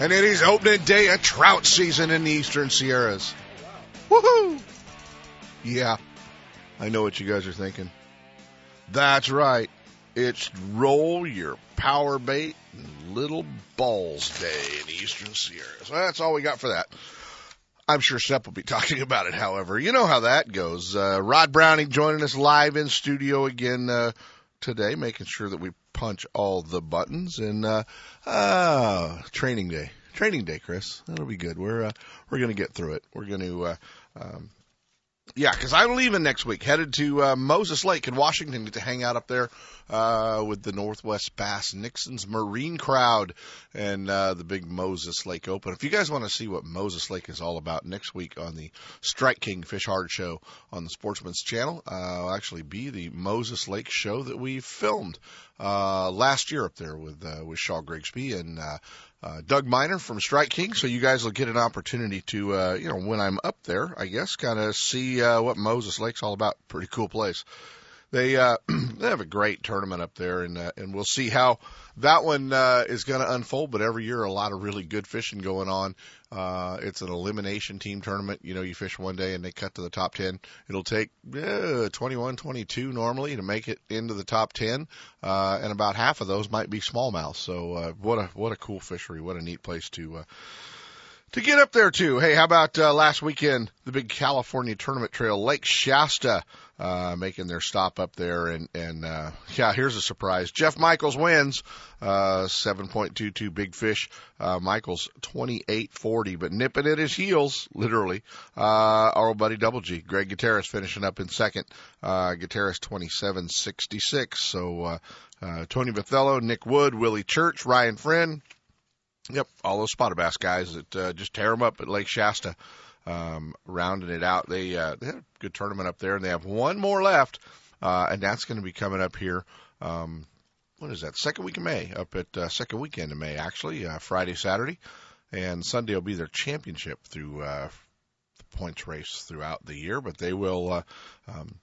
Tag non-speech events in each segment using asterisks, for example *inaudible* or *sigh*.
and it is opening day of trout season in the Eastern Sierras. Woohoo! Yeah, I know what you guys are thinking. That's right. It's roll your power bait and little balls day in Eastern Sierras. Well, that's all we got for that. I'm sure Sep will be talking *laughs* about it, however. You know how that goes. Uh, Rod Browning joining us live in studio again uh, today, making sure that we punch all the buttons. And uh, uh, training day, training day, Chris. That'll be good. We're uh, we're to get through it. We're to. Uh, um, yeah, because I'm leaving next week, headed to uh, Moses Lake in Washington to hang out up there uh, with the Northwest Bass Nixon's Marine Crowd and uh, the big Moses Lake Open. If you guys want to see what Moses Lake is all about next week on the Strike King Fish Hard Show on the Sportsman's Channel, uh, will actually be the Moses Lake show that we filmed uh, last year up there with uh, with Shaw Grigsby and uh, uh, Doug Miner from Strike King. So you guys will get an opportunity to, uh, you know, when I'm up there, I guess, kind of see uh, what Moses Lake's all about. Pretty cool place. They uh, *clears throat* they have a great tournament up there, and uh, and we'll see how that one uh, is going to unfold. But every year, a lot of really good fishing going on. Uh, it's an elimination team tournament. You know, you fish one day and they cut to the top 10. It'll take uh, 21, 22 normally to make it into the top 10. Uh, and about half of those might be smallmouth. So, uh, what a, what a cool fishery. What a neat place to, uh, to get up there too. Hey, how about uh, last weekend, the big California tournament trail, Lake Shasta, uh, making their stop up there. And, and, uh, yeah, here's a surprise. Jeff Michaels wins, uh, 7.22 big fish. Uh, Michaels 28.40, but nipping at his heels, literally. Uh, our old buddy Double G, Greg Gutierrez finishing up in second. Uh, Gutierrez 27.66. So, uh, uh, Tony Bathello, Nick Wood, Willie Church, Ryan Friend. Yep, all those spotted bass guys that uh, just tear them up at Lake Shasta, um, rounding it out. They uh, they had a good tournament up there, and they have one more left, uh, and that's going to be coming up here. Um, what is that? Second week of May, up at uh, second weekend of May, actually, uh, Friday, Saturday, and Sunday will be their championship through uh, the points race throughout the year. But they will uh, um,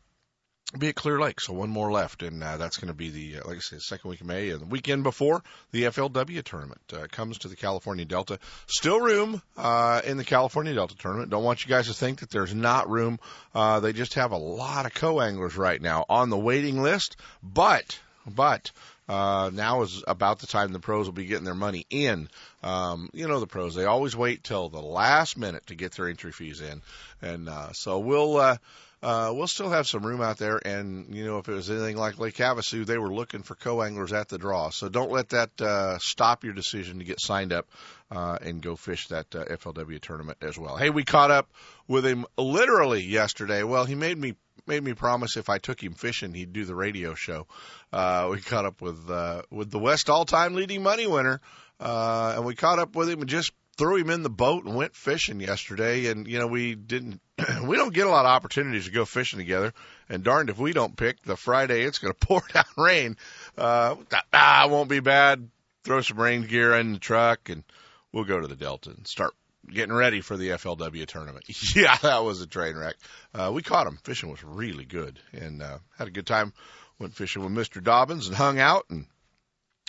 be at Clear Lake, so one more left, and uh, that's going to be the, uh, like I said, second week of May, and the weekend before the FLW tournament uh, comes to the California Delta. Still room uh, in the California Delta tournament. Don't want you guys to think that there's not room. Uh, they just have a lot of co-anglers right now on the waiting list, but but uh, now is about the time the pros will be getting their money in. Um, you know the pros; they always wait till the last minute to get their entry fees in, and uh, so we'll. Uh, uh, we'll still have some room out there. And, you know, if it was anything like Lake Havasu, they were looking for co-anglers at the draw. So don't let that, uh, stop your decision to get signed up, uh, and go fish that, uh, FLW tournament as well. Hey, we caught up with him literally yesterday. Well, he made me, made me promise if I took him fishing, he'd do the radio show. Uh, we caught up with, uh, with the West all-time leading money winner. Uh, and we caught up with him and just threw him in the boat and went fishing yesterday. And, you know, we didn't, *clears throat* we don't get a lot of opportunities to go fishing together. And darned if we don't pick the Friday it's going *laughs* to pour down rain, uh, ah, won't be bad. Throw some rain gear in the truck and we'll go to the Delta and start getting ready for the FLW tournament. *laughs* yeah, that was a train wreck. Uh, we caught him. Fishing was really good and, uh, had a good time. Went fishing with Mr. Dobyns and hung out and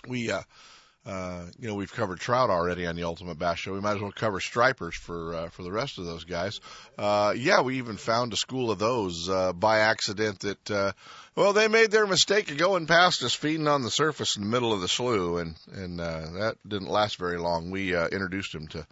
we, uh, uh, you know, we've covered trout already on the Ultimate Bass Show. We might as well cover stripers for uh, for the rest of those guys. Uh, yeah, we even found a school of those uh, by accident. That uh, well, they made their mistake of going past us, feeding on the surface in the middle of the slough, and and uh, that didn't last very long. We uh, introduced them to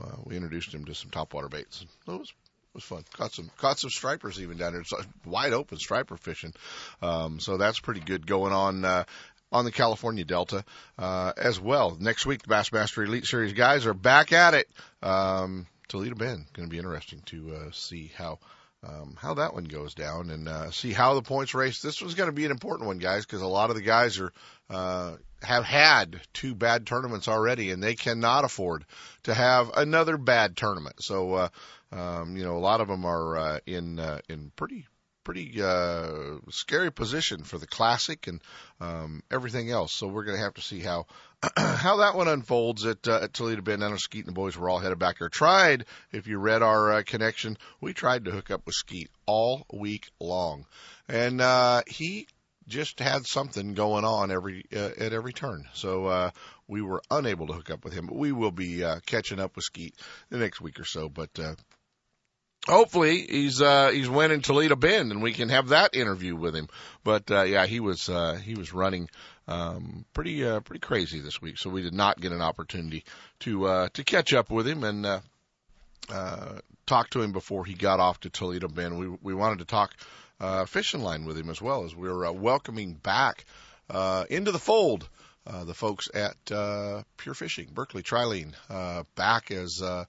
uh, we introduced them to some topwater baits. It was was fun. Caught some caught some stripers even down there. It's wide open striper fishing. Um, so that's pretty good going on. Uh, on the California Delta uh, as well. Next week, the Bassmaster Elite Series guys are back at it. Um, Toledo Bend going to be interesting to uh, see how um, how that one goes down and uh, see how the points race. This one's going to be an important one, guys, because a lot of the guys are uh, have had two bad tournaments already, and they cannot afford to have another bad tournament. So, uh, um, you know, a lot of them are uh, in uh, in pretty pretty uh, scary position for the classic and um, everything else. So we're going to have to see how *clears throat* how that one unfolds at, uh, at Toledo Bend. I know Skeet and the boys were all headed back there. Tried, if you read our uh, connection, we tried to hook up with Skeet all week long, and uh, he just had something going on every uh, at every turn. So uh, we were unable to hook up with him. But we will be uh, catching up with Skeet the next week or so. But uh, hopefully he's uh, he's winning Toledo Bend, and we can have that interview with him. But uh, yeah, he was uh, he was running um, pretty uh, pretty crazy this week, so we did not get an opportunity to uh, to catch up with him and uh, uh, talk to him before he got off to Toledo Bend. We we wanted to talk uh, fishing line with him as well as we're uh, welcoming back uh, into the fold. Uh, the folks at uh, Pure Fishing, Berkley Trilene, uh, back as uh,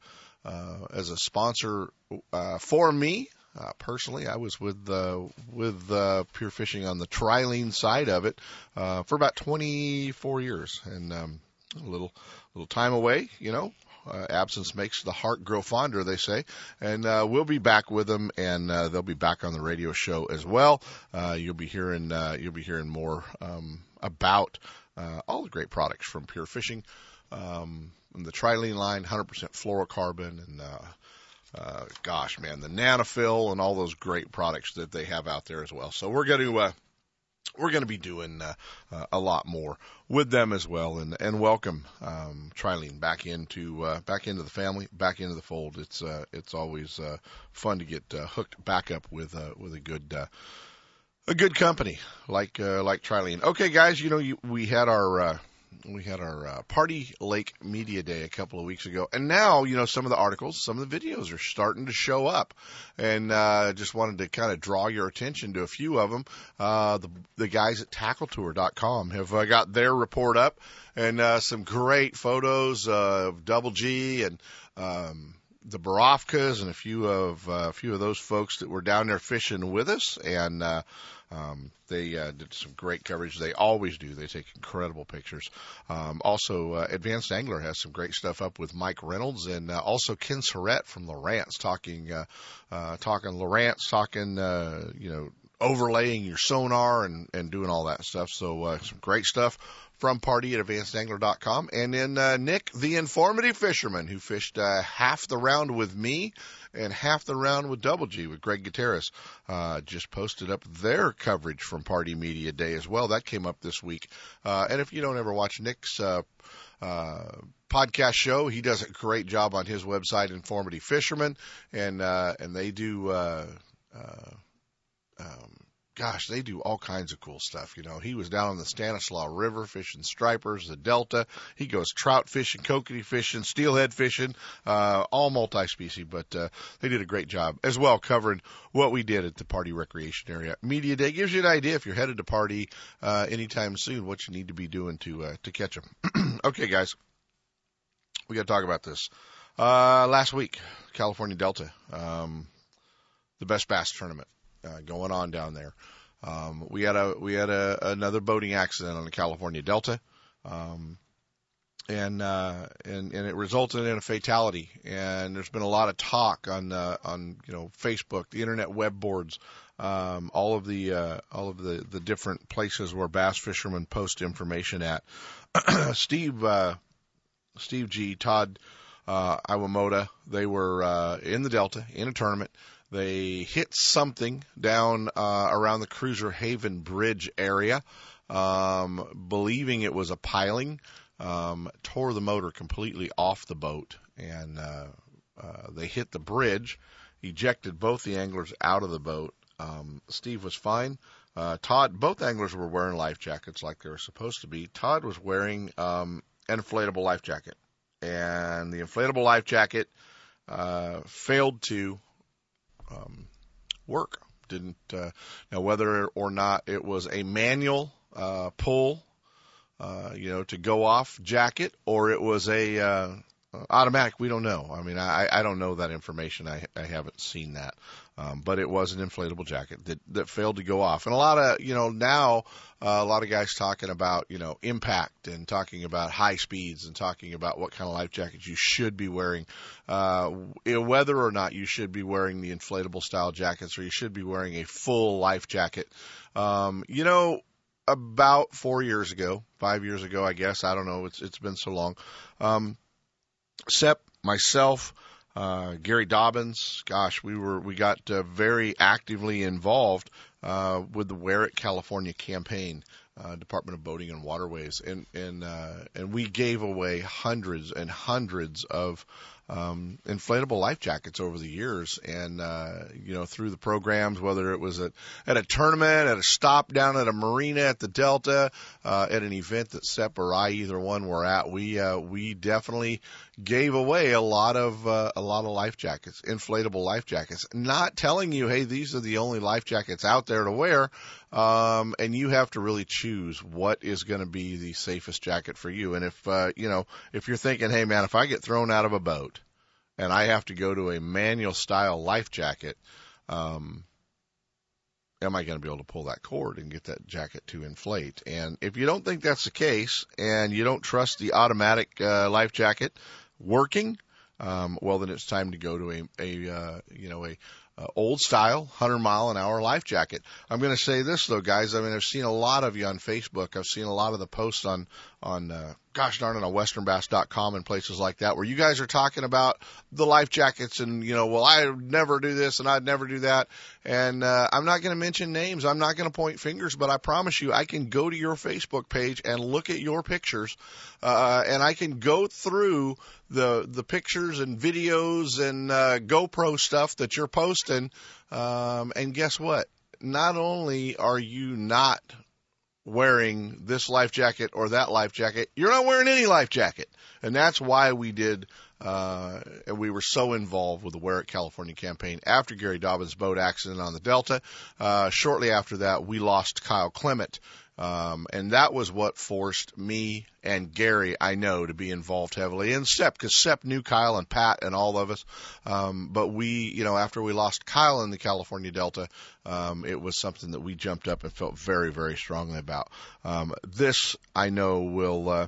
uh, as a sponsor uh, for me uh, personally. I was with uh, with uh, Pure Fishing on the Trilene side of it uh, for about 24 years, and um, a little little time away, you know. Uh, absence makes the heart grow fonder, they say, and uh, we'll be back with them, and uh, they'll be back on the radio show as well. Uh, you'll be hearing uh, you'll be hearing more um, about uh, all the great products from Pure Fishing, um, the Trilene line, 100% fluorocarbon, and uh, uh, gosh, man, the NanoFil and all those great products that they have out there as well. So we're going to uh, we're going to be doing uh, uh, a lot more with them as well, and and welcome um, Trilene back into uh, back into the family, back into the fold. It's uh, it's always uh, fun to get uh, hooked back up with uh, with a good. Uh, a good company like uh, like Trilene. Okay, guys, you know you, we had our uh, we had our uh, Pardee Lake Media Day a couple of weeks ago, and now you know some of the articles, some of the videos are starting to show up, and uh, just wanted to kind of draw your attention to a few of them. Uh, the the guys at TackleTour.com have uh, got their report up, and uh, some great photos of Double G and. Um, the Barofkas and a few of uh, a few of those folks that were down there fishing with us, and uh, um, they uh, did some great coverage. They always do. They take incredible pictures. Um, also, uh, Advanced Angler has some great stuff up with Mike Reynolds and uh, also Ken Surratt from Lowrance talking, uh, uh, talking Lowrance, talking, uh, you know, overlaying your sonar and, and doing all that stuff. So, uh, some great stuff from Pardee at advancedangler.com. And then, uh, Nick, the informative fisherman who fished, uh, half the round with me and half the round with Double G with Greg Gutierrez. Uh, just posted up their coverage from Pardee Media Day as well. That came up this week. Uh, and if you don't ever watch Nick's, uh, uh, podcast show. He does a great job on his website, Informative Fisherman, and and they do um, gosh, they do all kinds of cool stuff. You know, he was down on the Stanislaus River fishing stripers, the Delta. He goes trout fishing, kokanee fishing, steelhead fishing, uh, all multi-species. But uh, they did a great job as well covering what we did at the Pardee Recreation Area Media Day. Gives you an idea if you're headed to Pardee uh, anytime soon, what you need to be doing to uh, to catch them. *clears throat* okay, guys, we got to talk about this. Uh, last week, California Delta, um, the best bass tournament uh, going on down there. Um, we had a we had a another boating accident on the California Delta, um, and uh, and and it resulted in a fatality. And there's been a lot of talk on uh, on you know Facebook, the internet web boards, um, all of the uh, all of the the different places where bass fishermen post information at. *clears throat* Steve uh, Steve G Todd uh, Iwamoto, they were uh, in the Delta in a tournament. They hit something down uh, around the Cruiser Haven Bridge area, um, believing it was a piling. Um, tore the motor completely off the boat, and uh, uh, they hit the bridge, ejected both the anglers out of the boat. Um, Steve was fine. Uh, Todd, both anglers were wearing life jackets like they were supposed to be. Todd was wearing um, an inflatable life jacket, and the inflatable life jacket uh, failed to um, work. Didn't uh, now whether or not it was a manual uh, pull, uh, you know, to go off jacket, or it was a uh, automatic, we don't know. I mean, I, I don't know that information. I, I haven't seen that. Um, but it was an inflatable jacket that, that failed to go off. And a lot of, you know, now, uh, a lot of guys talking about, you know, impact and talking about high speeds and talking about what kind of life jackets you should be wearing, uh, whether or not you should be wearing the inflatable style jackets or you should be wearing a full life jacket. Um, you know, about four years ago, five years ago, I guess, I don't know, it's, it's been so long. Um, Sep, myself, uh, Gary Dobyns, gosh, we were we got uh, very actively involved uh, with the Wear It California campaign, uh, Department of Boating and Waterways, and and uh, and we gave away hundreds and hundreds of um, inflatable life jackets over the years, and uh, you know through the programs, whether it was at, at a tournament, at a stop down at a marina at the Delta, uh, at an event that Sep or I either one were at, we uh, we definitely gave away a lot of uh, a lot of life jackets, inflatable life jackets. Not telling you, hey, these are the only life jackets out there to wear, um, and you have to really choose what is going to be the safest jacket for you. And if uh, you know, if you're thinking, hey man, if I get thrown out of a boat and I have to go to a manual style life jacket, um, am I going to be able to pull that cord and get that jacket to inflate? And if you don't think that's the case, and you don't trust the automatic uh, life jacket working, um, well then it's time to go to a, a uh, you know a uh, old style 100 mile an hour life jacket. I'm going to say this though, guys. I mean, I've seen a lot of you on Facebook. I've seen a lot of the posts on on uh, gosh darn it on westernbass.com and places like that where you guys are talking about the life jackets and you know, well, I never do this and I'd never do that. And uh, I'm not going to mention names. I'm not going to point fingers, but I promise you, I can go to your Facebook page and look at your pictures, uh, and I can go through the the pictures and videos and uh, GoPro stuff that you're posting. Um, and guess what? Not only are you not wearing this life jacket or that life jacket, you're not wearing any life jacket. And that's why we did, uh, and we were so involved with the Wear It California campaign after Gary Dobyns' boat accident on the Delta. Uh, shortly after that, we lost Kyle Clement um, and that was what forced me and Gary, I know, to be involved heavily in Sep, because Sep knew Kyle and Pat and all of us. Um, but we, you know, after we lost Kyle in the California Delta, um, it was something that we jumped up and felt very, very strongly about. Um, this, I know, will, uh,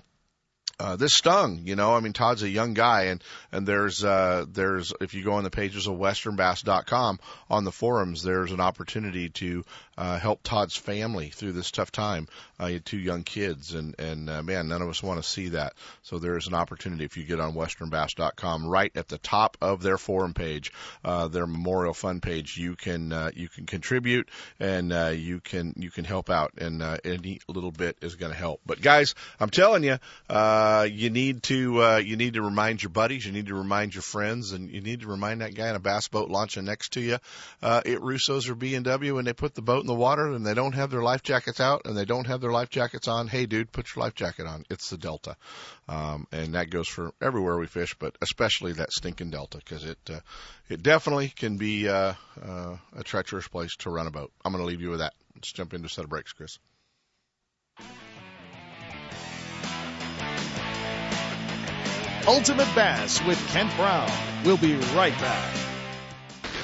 uh, this stung, you know. I mean, Todd's a young guy, and and there's uh, there's if you go on the pages of westernbass.com on the forums, there's an opportunity to uh, help Todd's family through this tough time. Uh, he had two young kids, and and uh, man, none of us want to see that. So there's an opportunity if you get on westernbass.com, right at the top of their forum page, uh, their memorial fund page, you can uh, you can contribute and uh, you can you can help out, and uh, any little bit is going to help. But guys, I'm telling you. Uh, you need to uh, you need to remind your buddies, you need to remind your friends, and you need to remind that guy in a bass boat launching next to you uh, at Russo's or B and W when they put the boat in the water and they don't have their life jackets out and they don't have their life jackets on. Hey, dude, put your life jacket on. It's the Delta, um, and that goes for everywhere we fish, but especially that stinking Delta because it uh, it definitely can be uh, uh, a treacherous place to run a boat. I'm going to leave you with that. Let's jump into a set of breaks, Chris. Ultimate Bass with Kent Brown. We'll be right back.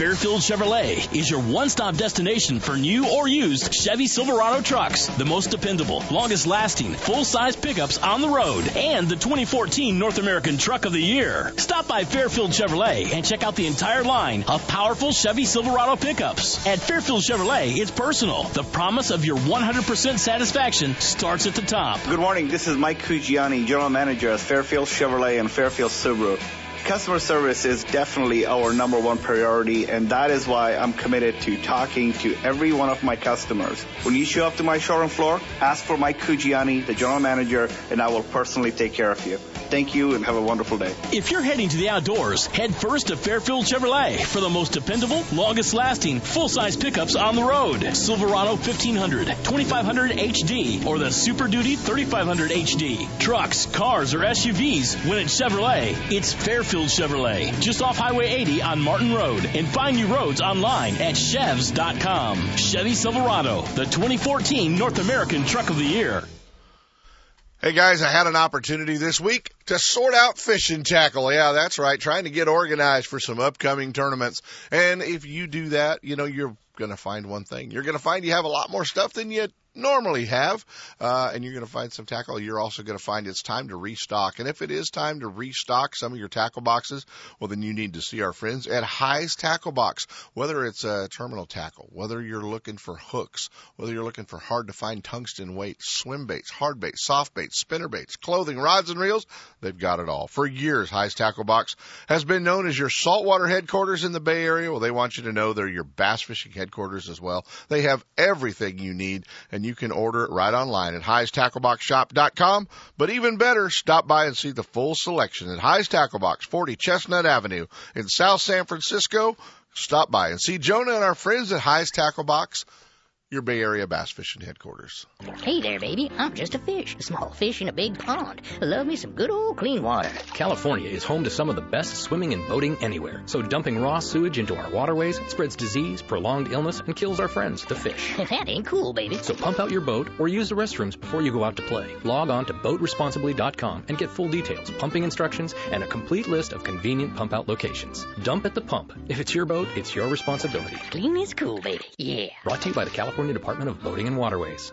Fairfield Chevrolet is your one-stop destination for new or used Chevy Silverado trucks. The most dependable, longest lasting, full-size pickups on the road and the 2014 North American Truck of the Year. Stop by Fairfield Chevrolet and check out the entire line of powerful Chevy Silverado pickups. At Fairfield Chevrolet, it's personal. The promise of your 100% satisfaction starts at the top. Good morning. This is Mike Cugiani, General Manager at Fairfield Chevrolet and Fairfield Subaru. Customer service is definitely our number one priority, and that is why I'm committed to talking to every one of my customers. When you show up to my showroom floor, ask for Mike Cugiani, the General Manager, and I will personally take care of you. Thank you and have a wonderful day. If you're heading to the outdoors, head first to Fairfield Chevrolet for the most dependable, longest lasting, full size pickups on the road. Silverado 1500, 2500 HD, or the Super Duty 3500 HD. Trucks, cars, or SUVs, when it's Chevrolet, it's Fairfield Chevrolet. Just off Highway 80 on Martin Road. And find new roads online at chevs.com. Chevy Silverado, the 2014 North American Truck of the Year. Hey guys, I had an opportunity this week to sort out fishing tackle. Yeah, that's right. Trying to get organized for some upcoming tournaments. And if you do that, you know, you're going to find one thing. You're going to find you have a lot more stuff than you normally have, uh, and you're going to find some tackle. You're also going to find it's time to restock. And if it is time to restock some of your tackle boxes, well, then you need to see our friends at Hi's Tackle Box. Whether it's a terminal tackle, whether you're looking for hooks, whether you're looking for hard to find tungsten weights, swim baits, hard baits, soft baits, spinner baits, clothing, rods and reels, they've got it all. For years, Hi's Tackle Box has been known as your saltwater headquarters in the Bay Area. Well, they want you to know they're your bass fishing headquarters as well. They have everything you need and you can order it right online at highstackleboxshop.com. But even better, stop by and see the full selection at Hi's Tackle Box, 40 Chestnut Avenue in South San Francisco. Stop by and see Jonah and our friends at Hi's Tackle Box your Bay Area bass fishing headquarters. Hey there, baby. I'm just a fish, a small fish in a big pond. Love me some good old clean water. California is home to some of the best swimming and boating anywhere. So dumping raw sewage into our waterways spreads disease, prolonged illness, and kills our friends, the fish. *laughs* that ain't cool, baby. So pump out your boat or use the restrooms before you go out to play. Log on to boatresponsibly.com and get full details, pumping instructions, and a complete list of convenient pump out locations. Dump at the pump. If it's your boat, it's your responsibility. Clean is cool, baby. Yeah. Brought to you by the California California Department of Boating and Waterways.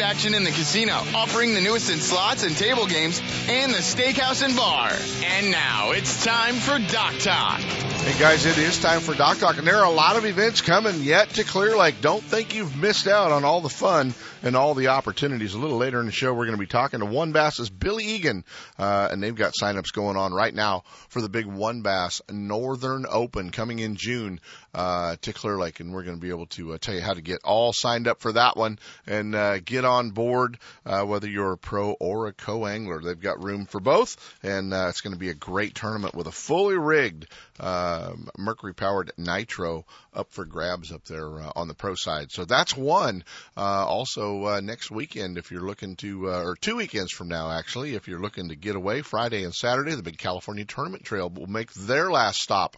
action in the casino, offering the newest in slots and table games, and the steakhouse and bar. And now it's time for Dock Talk. Hey guys, it is time for Dock Talk, and there are a lot of events coming yet to Clear Lake. Don't think you've missed out on all the fun and all the opportunities. A little later in the show, we're going to be talking to WON Bass's Billy Egan, uh, and they've got signups going on right now for the big WON Bass Northern Open coming in June uh, to Clear Lake, and we're going to be able to uh, tell you how to get all signed up for that one and uh, get on board, uh, whether you're a pro or a co-angler. They've got room for both, and uh, it's going to be a great tournament with a fully rigged uh, mercury-powered nitro up for grabs up there uh, on the pro side. So that's one. Uh, also uh, next weekend, if you're looking to, uh, or two weekends from now actually, if you're looking to get away, Friday and Saturday, the big California Tournament Trail will make their last stop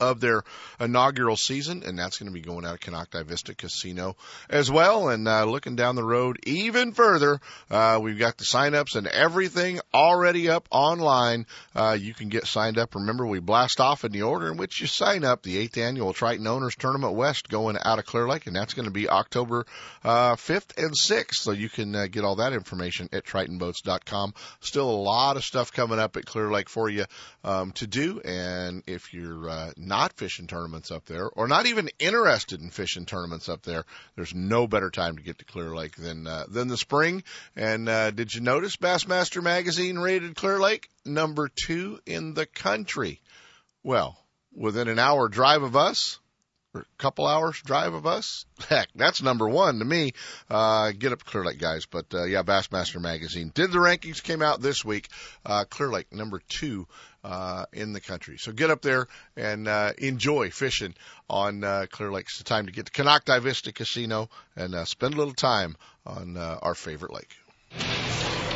of their inaugural season, and that's going to be going out at Konocti Vista Casino as well. And uh, looking down the road even further, uh, we've got the sign-ups and everything already up online. Uh, you can get signed up. Remember, we blast off in the order in which you sign up. The eighth annual Triton Owners Tournament West going out of Clear Lake, and that's going to be October uh, 5th and 6th. So you can uh, get all that information at TritonBoats.com. Still a lot of stuff coming up at Clear Lake for you um, to do, and if you're uh, not fishing tournaments up there, or not even interested in fishing tournaments up there, there's no better time to get to Clear Lake than uh, than the spring. And uh, did you notice Bassmaster Magazine rated Clear Lake number two in the country? Well, within an hour drive of us, or a couple hours drive of us. *laughs* Heck, that's number one to me. Uh, get up Clear Lake, guys. But uh, yeah, Bassmaster Magazine did the rankings, came out this week. Uh, Clear Lake number two uh, in the country. So get up there and uh, enjoy fishing on uh, Clear Lake. It's the time to get to Konocti Vista Casino and uh, spend a little time on uh, our favorite lake.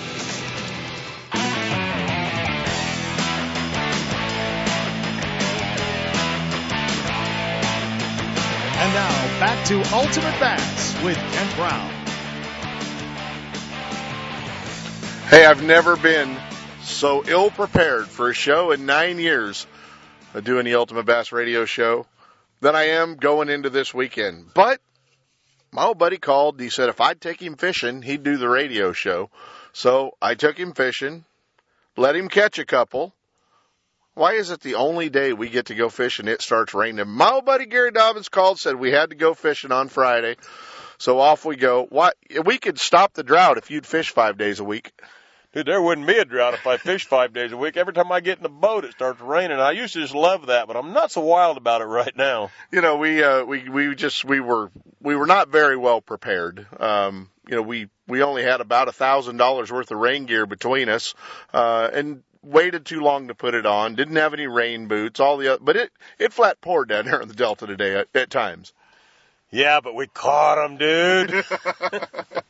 And now back to Ultimate Bass with Kent Brown. Hey, I've never been so ill prepared for a show in nine years of doing the Ultimate Bass radio show than I am going into this weekend. But my old buddy called. He said if I'd take him fishing, he'd do the radio show. So I took him fishing, let him catch a couple. Why is it the only day we get to go fishing it starts raining? My old buddy Gary Dobyns called, said we had to go fishing on Friday. So off we go. Why we could stop the drought if you'd fish five days a week. Dude, there wouldn't be a drought if I fished five days a week. Every time I get in the boat, it starts raining. I used to just love that, but I'm not so wild about it right now. You know, we uh, we we just we were we were not very well prepared. Um, you know, we we only had about a thousand dollars worth of rain gear between us, uh, and waited too long to put it on. Didn't have any rain boots. All the other, but it it flat poured down *laughs* here in the Delta today at, at times. Yeah, but we caught 'em, dude. *laughs*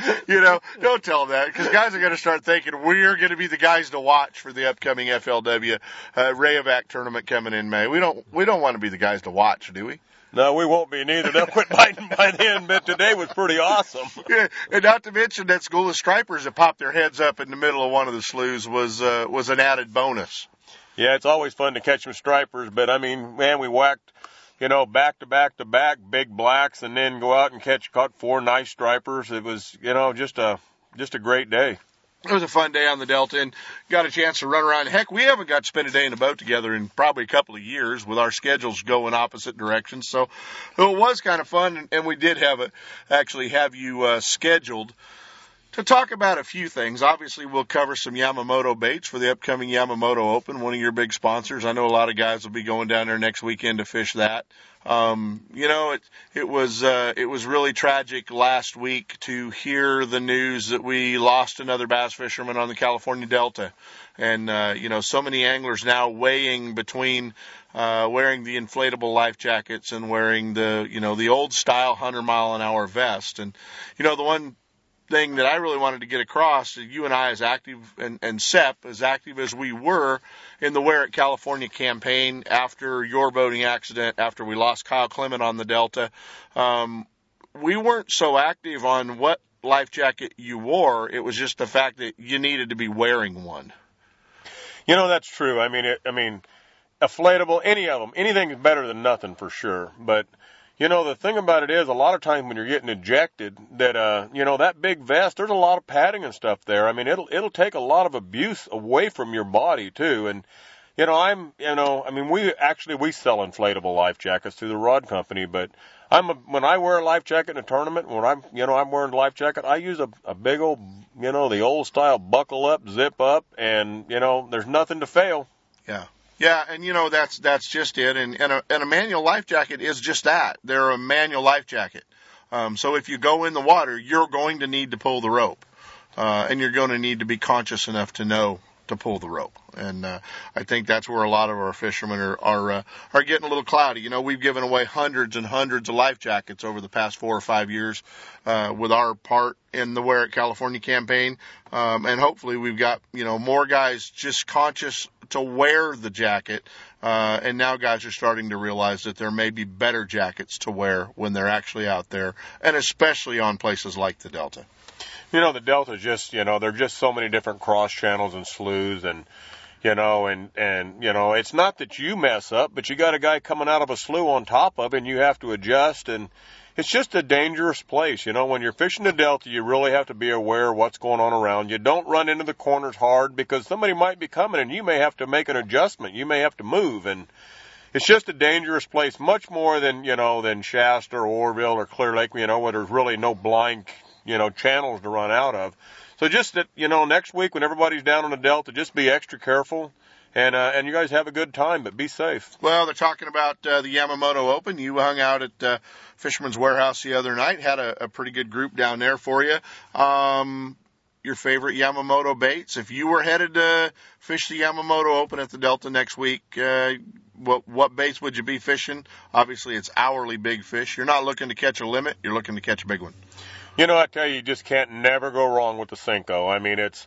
*laughs* you know, don't tell them that because guys are going to start thinking we're going to be the guys to watch for the upcoming FLW uh, Rayovac tournament coming in May. We don't we don't want to be the guys to watch, do we? No, we won't be neither. They'll quit biting by then, but today was pretty awesome. *laughs* Yeah, and not to mention that school of stripers that popped their heads up in the middle of one of the sloughs was uh, was an added bonus. Yeah, it's always fun to catch some stripers, but I mean, man, we whacked, you know, back to back to back big blacks, and then go out and catch caught four nice stripers. It was, you know, just a just a great day. It was a fun day on the Delta and got a chance to run around. Heck, we haven't got to spend a day in a boat together in probably a couple of years with our schedules going opposite directions. So it was kind of fun and we did have a, actually have you, uh, scheduled to talk about a few things. Obviously, we'll cover some Yamamoto baits for the upcoming Yamamoto Open, one of your big sponsors. I know a lot of guys will be going down there next weekend to fish that. Um, you know, it it was uh, it was really tragic last week to hear the news that we lost another bass fisherman on the California Delta, and uh, you know, so many anglers now weighing between uh, wearing the inflatable life jackets and wearing the you know the old style hundred mile an hour vest, and you know the one thing that I really wanted to get across is you and I as active and, and Sep as active as we were in the Wear It California campaign after your boating accident, after we lost Kyle Clement on the Delta. Um, we weren't so active on what life jacket you wore. It was just the fact that you needed to be wearing one. You know, that's true. I mean, it, I mean, inflatable, any of them, anything is better than nothing for sure. But, you know, the thing about it is a lot of times when you're getting ejected that, uh, you know, that big vest, there's a lot of padding and stuff there. I mean, it'll, it'll take a lot of abuse away from your body too. And, you know, I'm, you know, I mean, we actually, we sell inflatable life jackets through the rod company, but I'm a, when I wear a life jacket in a tournament, when I'm, you know, I'm wearing a life jacket, I use a, a big old, you know, the old style buckle up, zip up, and, you know, there's nothing to fail. Yeah. Yeah, and you know that's that's just it. And and a, and a manual life jacket is just that. They're a manual life jacket. Um, so if you go in the water, you're going to need to pull the rope, uh, and you're going to need to be conscious enough to know to pull the rope. And uh, I think that's where a lot of our fishermen are are uh, are getting a little cloudy. You know, we've given away hundreds and hundreds of life jackets over the past four or five years uh, with our part in the Wear It California campaign, um, and hopefully we've got you know more guys just conscious to wear the jacket. Uh, and now guys are starting to realize that there may be better jackets to wear when they're actually out there, and especially on places like the Delta. You know, the Delta's just, you know, there are just so many different cross channels and sloughs and, you know, and, and, you know, it's not that you mess up, but you got a guy coming out of a slough on top of and you have to adjust and it's just a dangerous place. You know, when you're fishing the Delta, you really have to be aware of what's going on around you. Don't run into the corners hard because somebody might be coming and you may have to make an adjustment. You may have to move and, it's just a dangerous place, much more than you know than Shasta or Oroville or Clear Lake, you know, where there's really no blind you know, channels to run out of. So just that, you know, next week when everybody's down on the Delta, just be extra careful. And uh, and you guys have a good time, but be safe. Well, they're talking about uh, the Yamamoto Open. You hung out at uh, Fisherman's Warehouse the other night. Had a, a pretty good group down there for you. Um, your favorite Yamamoto baits. If you were headed to fish the Yamamoto Open at the Delta next week, uh, what what baits would you be fishing? Obviously, it's hourly big fish. You're not looking to catch a limit. You're looking to catch a big one. You know, I tell you, you just can't never go wrong with the Senko. I mean, it's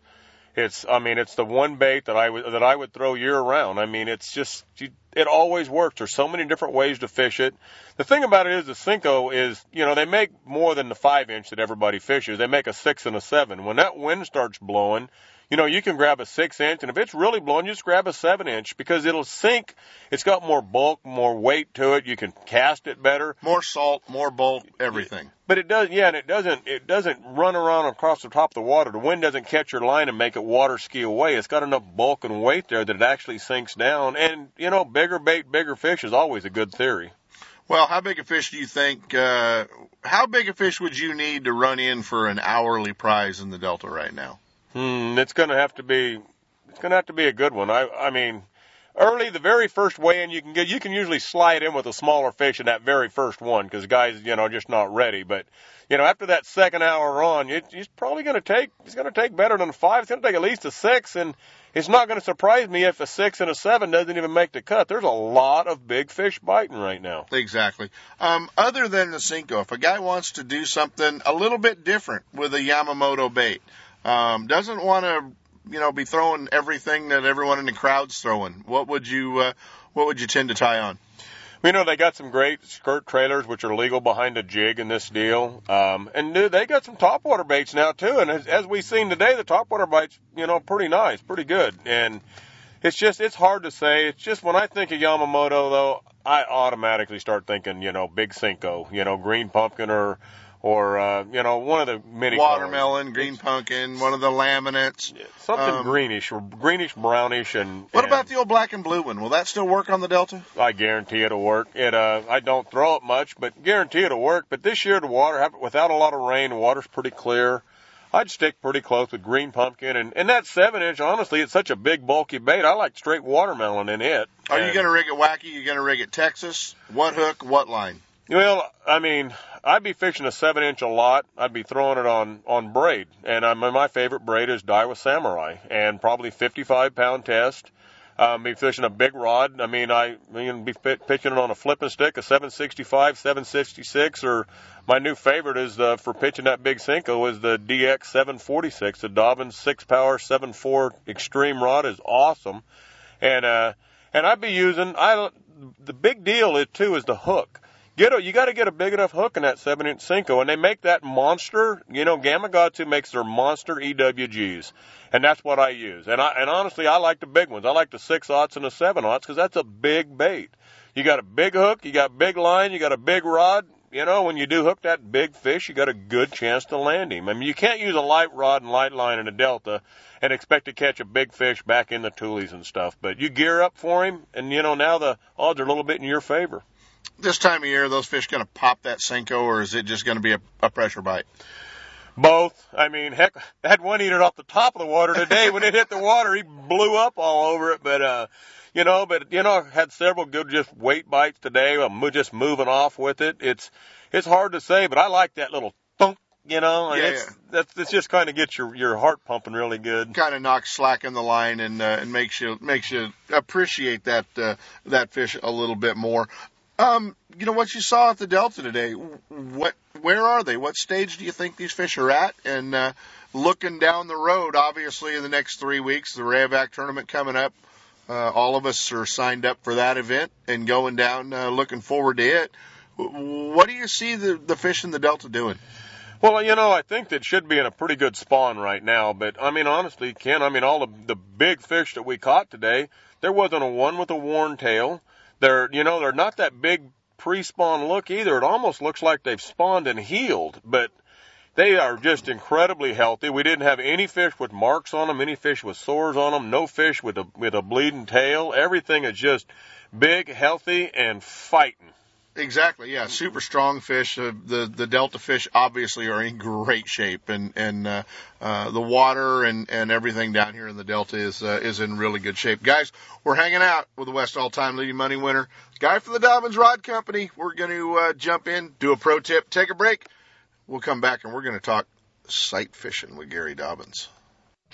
it's I mean, it's the one bait that I would that I would throw year round. I mean, it's just you, it always works. There's so many different ways to fish it. The thing about it is the Senko is, you know, they make more than the five inch that everybody fishes. They make a six and a seven. When that wind starts blowing, you know, you can grab a six inch, and if it's really blowing, you just grab a seven inch because it'll sink. It's got more bulk, more weight to it. You can cast it better. More salt, more bulk, everything. But it does, yeah, and it doesn't, it doesn't run around across the top of the water. The wind doesn't catch your line and make it water ski away. It's got enough bulk and weight there that it actually sinks down. And, you know, bigger bait, bigger fish is always a good theory. Well, how big a fish do you think, uh, how big a fish would you need to run in for an hourly prize in the Delta right now? Hmm, it's going to have to be it's going to have to be a good one. I I mean, early the very first weigh in you can get you can usually slide in with a smaller fish in that very first one because guys you know just not ready. But you know after that second hour on, it, it's probably going to take it's going to take better than a five. It's going to take at least a six, and it's not going to surprise me if a six and a seven doesn't even make the cut. There's a lot of big fish biting right now. Exactly. Um, other than the Senko, if a guy wants to do something a little bit different with a Yamamoto bait, um, doesn't want to, you know, be throwing everything that everyone in the crowd's throwing. What would you, uh, what would you tend to tie on? You know, they got some great skirt trailers, which are legal behind a jig in this deal. Um, and they got some topwater baits now too. And as, as we've seen today, the topwater baits, you know, pretty nice, pretty good. And it's just, it's hard to say. It's just when I think of Yamamoto though, I automatically start thinking, you know, big Senko, you know, green pumpkin or, or uh, you know one of the many watermelon, colors. green pumpkin, one of the laminates, something um, greenish or greenish brownish. And what and about the old black and blue one? Will that still work on the Delta? I guarantee it'll work. It uh, I don't throw it much, but guarantee it'll work. But this year the water, without a lot of rain, the water's pretty clear. I'd stick pretty close with green pumpkin and, and that seven inch, honestly, it's such a big bulky bait. I like straight watermelon in it. Are and, you gonna rig it wacky? You gonna rig it Texas? What hook? What line? Well, I mean, I'd be fishing a seven inch a lot. I'd be throwing it on on braid, and I'm, my favorite braid is Daiwa Samurai, and probably 55 pound test. Um, be fishing a big rod. I mean, I, mean, be pitching it on a flipping stick, a 765, 766, or my new favorite is the for pitching that big Senko is the DX 746. The Dobyns six power 74 extreme rod is awesome, and uh, and I'd be using I. The big deal is too is the hook. Get a, you got to get a big enough hook in that seven inch Senko, and they make that monster. You know, Gamakatsu makes their monster EWGs, and that's what I use. And I and honestly, I like the big ones. I like the six aughts and the seven aughts because that's a big bait. You got a big hook, you got big line, you got a big rod. You know, when you do hook that big fish, you got a good chance to land him. I mean, you can't use a light rod and light line in a delta and expect to catch a big fish back in the toolies and stuff. But you gear up for him, and you know now the odds are a little bit in your favor this time of year, those fish going to pop that Senko, or is it just going to be a, a pressure bite? Both. I mean, heck, I had one eat it off the top of the water today. when it hit the water, he blew up all over it. But, uh, you know, but, you know, I had several good just weight bites today. I'm just moving off with it. It's, it's hard to say, but I like that little thunk, you know, and Yeah, it's, yeah. that's, it's just kind of gets your, your heart pumping really good. kind of knocks slack in the line and uh, and makes you makes you appreciate that uh, that fish a little bit more. Um, you know what you saw at the Delta today. What where are they? What stage do you think these fish are at? And uh, looking down the road, obviously in the next three weeks, the Rayovac tournament coming up. Uh, all of us are signed up for that event and going down, uh, looking forward to it. What do you see the the fish in the Delta doing? Well, you know, I think that should be in a pretty good spawn right now. But I mean, honestly, Ken, I mean, all the the big fish that we caught today, there wasn't a one with a worn tail. They're, you know, they're not that big pre-spawn look either. It almost looks like they've spawned and healed, but they are just incredibly healthy. We didn't have any fish with marks on them, any fish with sores on them, no fish with a with a bleeding tail. Everything is just big, healthy, and fighting. Exactly. Yeah. Super strong fish. Uh, the the delta fish obviously are in great shape, and and uh, uh, the water and and everything down here in the delta is uh, is in really good shape. Guys, we're hanging out with the West All Time Leading Money Winner, guy from the Dobyns Rod Company. We're going to uh, jump in, do a pro tip, take a break. We'll come back and we're going to talk sight fishing with Gary Dobyns.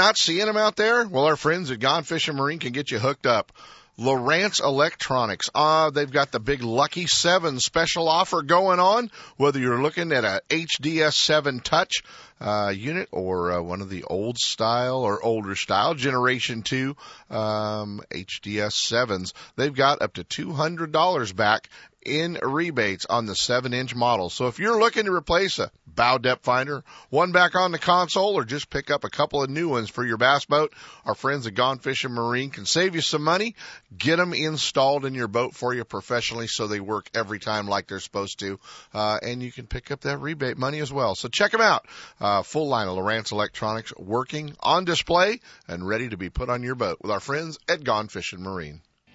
not seeing them out there? Well, our friends at Gone Fishing Marine can get you hooked up. Lowrance Electronics. Uh, they've got the big Lucky 7 special offer going on. Whether you're looking at a HDS 7 Touch uh, unit or uh, one of the old style or older style Generation 2 um, HDS 7s, they've got up to $200 back in rebates on the 7 inch model. So if you're looking to replace a bow depth finder, one back on the console, or just pick up a couple of new ones for your bass boat, our friends at Gone Fishing Marine can save you some money, get them installed in your boat for you professionally so they work every time like they're supposed to, uh, and you can pick up that rebate money as well. So check them out. Uh, full line of Lowrance Electronics working on display and ready to be put on your boat with our friends at Gone Fishing Marine.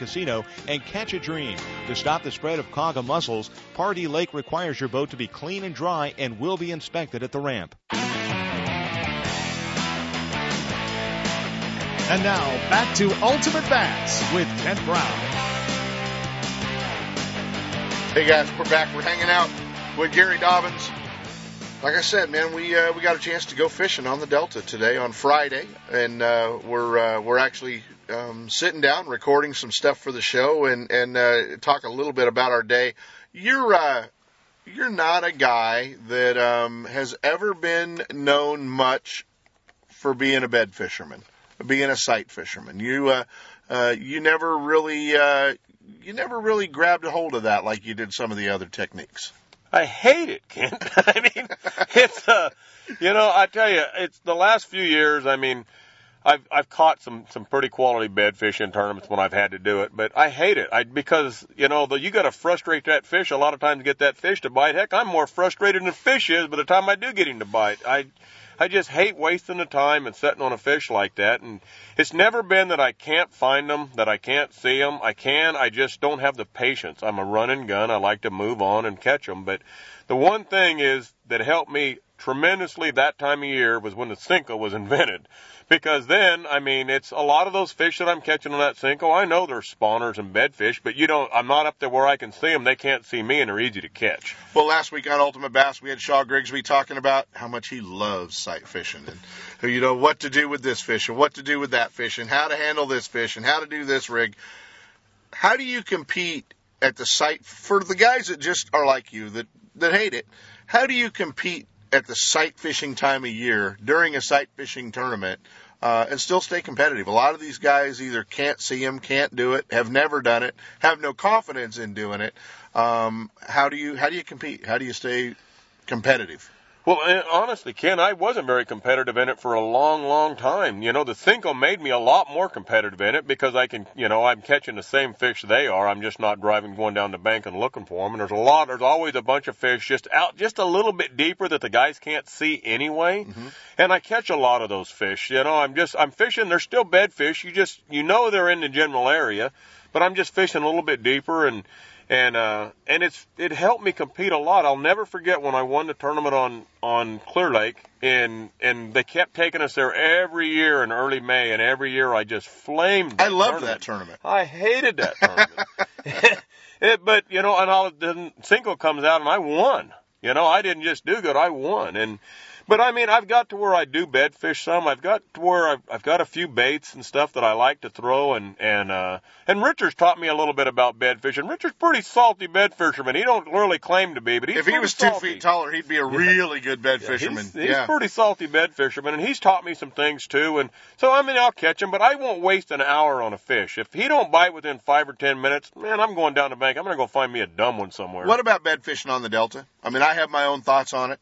Casino and catch a dream. To stop the spread of quagga mussels, Pardee Lake requires your boat to be clean and dry and will be inspected at the ramp. And now back to Ultimate Bass with Kent Brown. Hey guys, we're back. We're hanging out with Gary Dobyns. Like I said, man, we uh, we got a chance to go fishing on the Delta today on Friday, and uh, we're uh, we're actually um, sitting down recording some stuff for the show and and uh, talk a little bit about our day. You're uh, you're not a guy that um, has ever been known much for being a bed fisherman, being a sight fisherman. You uh, uh, you never really uh, you never really grabbed a hold of that like you did some of the other techniques. I hate it, Kent. *laughs* I mean, it's uh, you know, I tell you, it's the last few years. I mean, I've I've caught some some pretty quality bed fish in tournaments when I've had to do it, but I hate it. I because you know the, you got to frustrate that fish a lot of times to get that fish to bite. Heck, I'm more frustrated than fish is by the time I do get him to bite. I I just hate wasting the time and sitting on a fish like that. And it's never been that I can't find them, that I can't see them. I can, I just don't have the patience. I'm a run and gun. I like to move on and catch them. But the one thing is that helped me tremendously that time of year was when the Senko was *laughs* invented. Because then, I mean, it's a lot of those fish that I'm catching on that Senko. I know they're spawners and bedfish, but you don't, I'm not up there where I can see them. They can't see me and they're easy to catch. Well, last week on Ultimate Bass, we had Shaw Grigsby talking about how much he loves sight fishing and, you know, what to do with this fish and what to do with that fish and how to handle this fish and how to do this rig. How do you compete at the site for the guys that just are like you that, that hate it? How do you compete at the sight fishing time of year during a sight fishing tournament uh, and still stay competitive. A lot of these guys either can't see them, can't do it, have never done it, have no confidence in doing it. Um, how do you how do you compete? How do you stay competitive? Well, eh, honestly, Ken, I wasn't very competitive in it for a long, long time. You know, the Senko made me a lot more competitive in it because I can, you know, I'm catching the same fish they are. I'm just not driving, going down the bank and looking for them. And there's a lot, there's always a bunch of fish just out, just a little bit deeper that the guys can't see anyway. Mm-hmm. And I catch a lot of those fish. You know, I'm just, I'm fishing. They're still bed fish. You just, you know, they're in the general area, but I'm just fishing a little bit deeper and and uh, and it's it helped me compete a lot. I'll never forget when I won the tournament on on Clear Lake, and and they kept taking us there every year in early May, and every year I just flamed. I loved tournament. that tournament. I hated that tournament. *laughs* *laughs* it, but you know, and all the single comes out, and I won. You know, I didn't just do good; I won, and but I mean, I've got to where I do bed fish some. I've got to where I've, I've got a few baits and stuff that I like to throw, and and uh, and Richard's taught me a little bit about bed fishing. Richard's pretty salty bed fisherman. He don't really claim to be, but he's if he was salty. two feet taller, he'd be a really good bed yeah, fisherman. He's, he's yeah. pretty salty bed fisherman, and he's taught me some things too. And so I mean, I'll catch him, but I won't waste an hour on a fish. If he don't bite within five or ten minutes, man, I'm going down the bank. I'm gonna go find me a dumb one somewhere. What about bed fishing on the Delta? I mean, I have my own thoughts on it.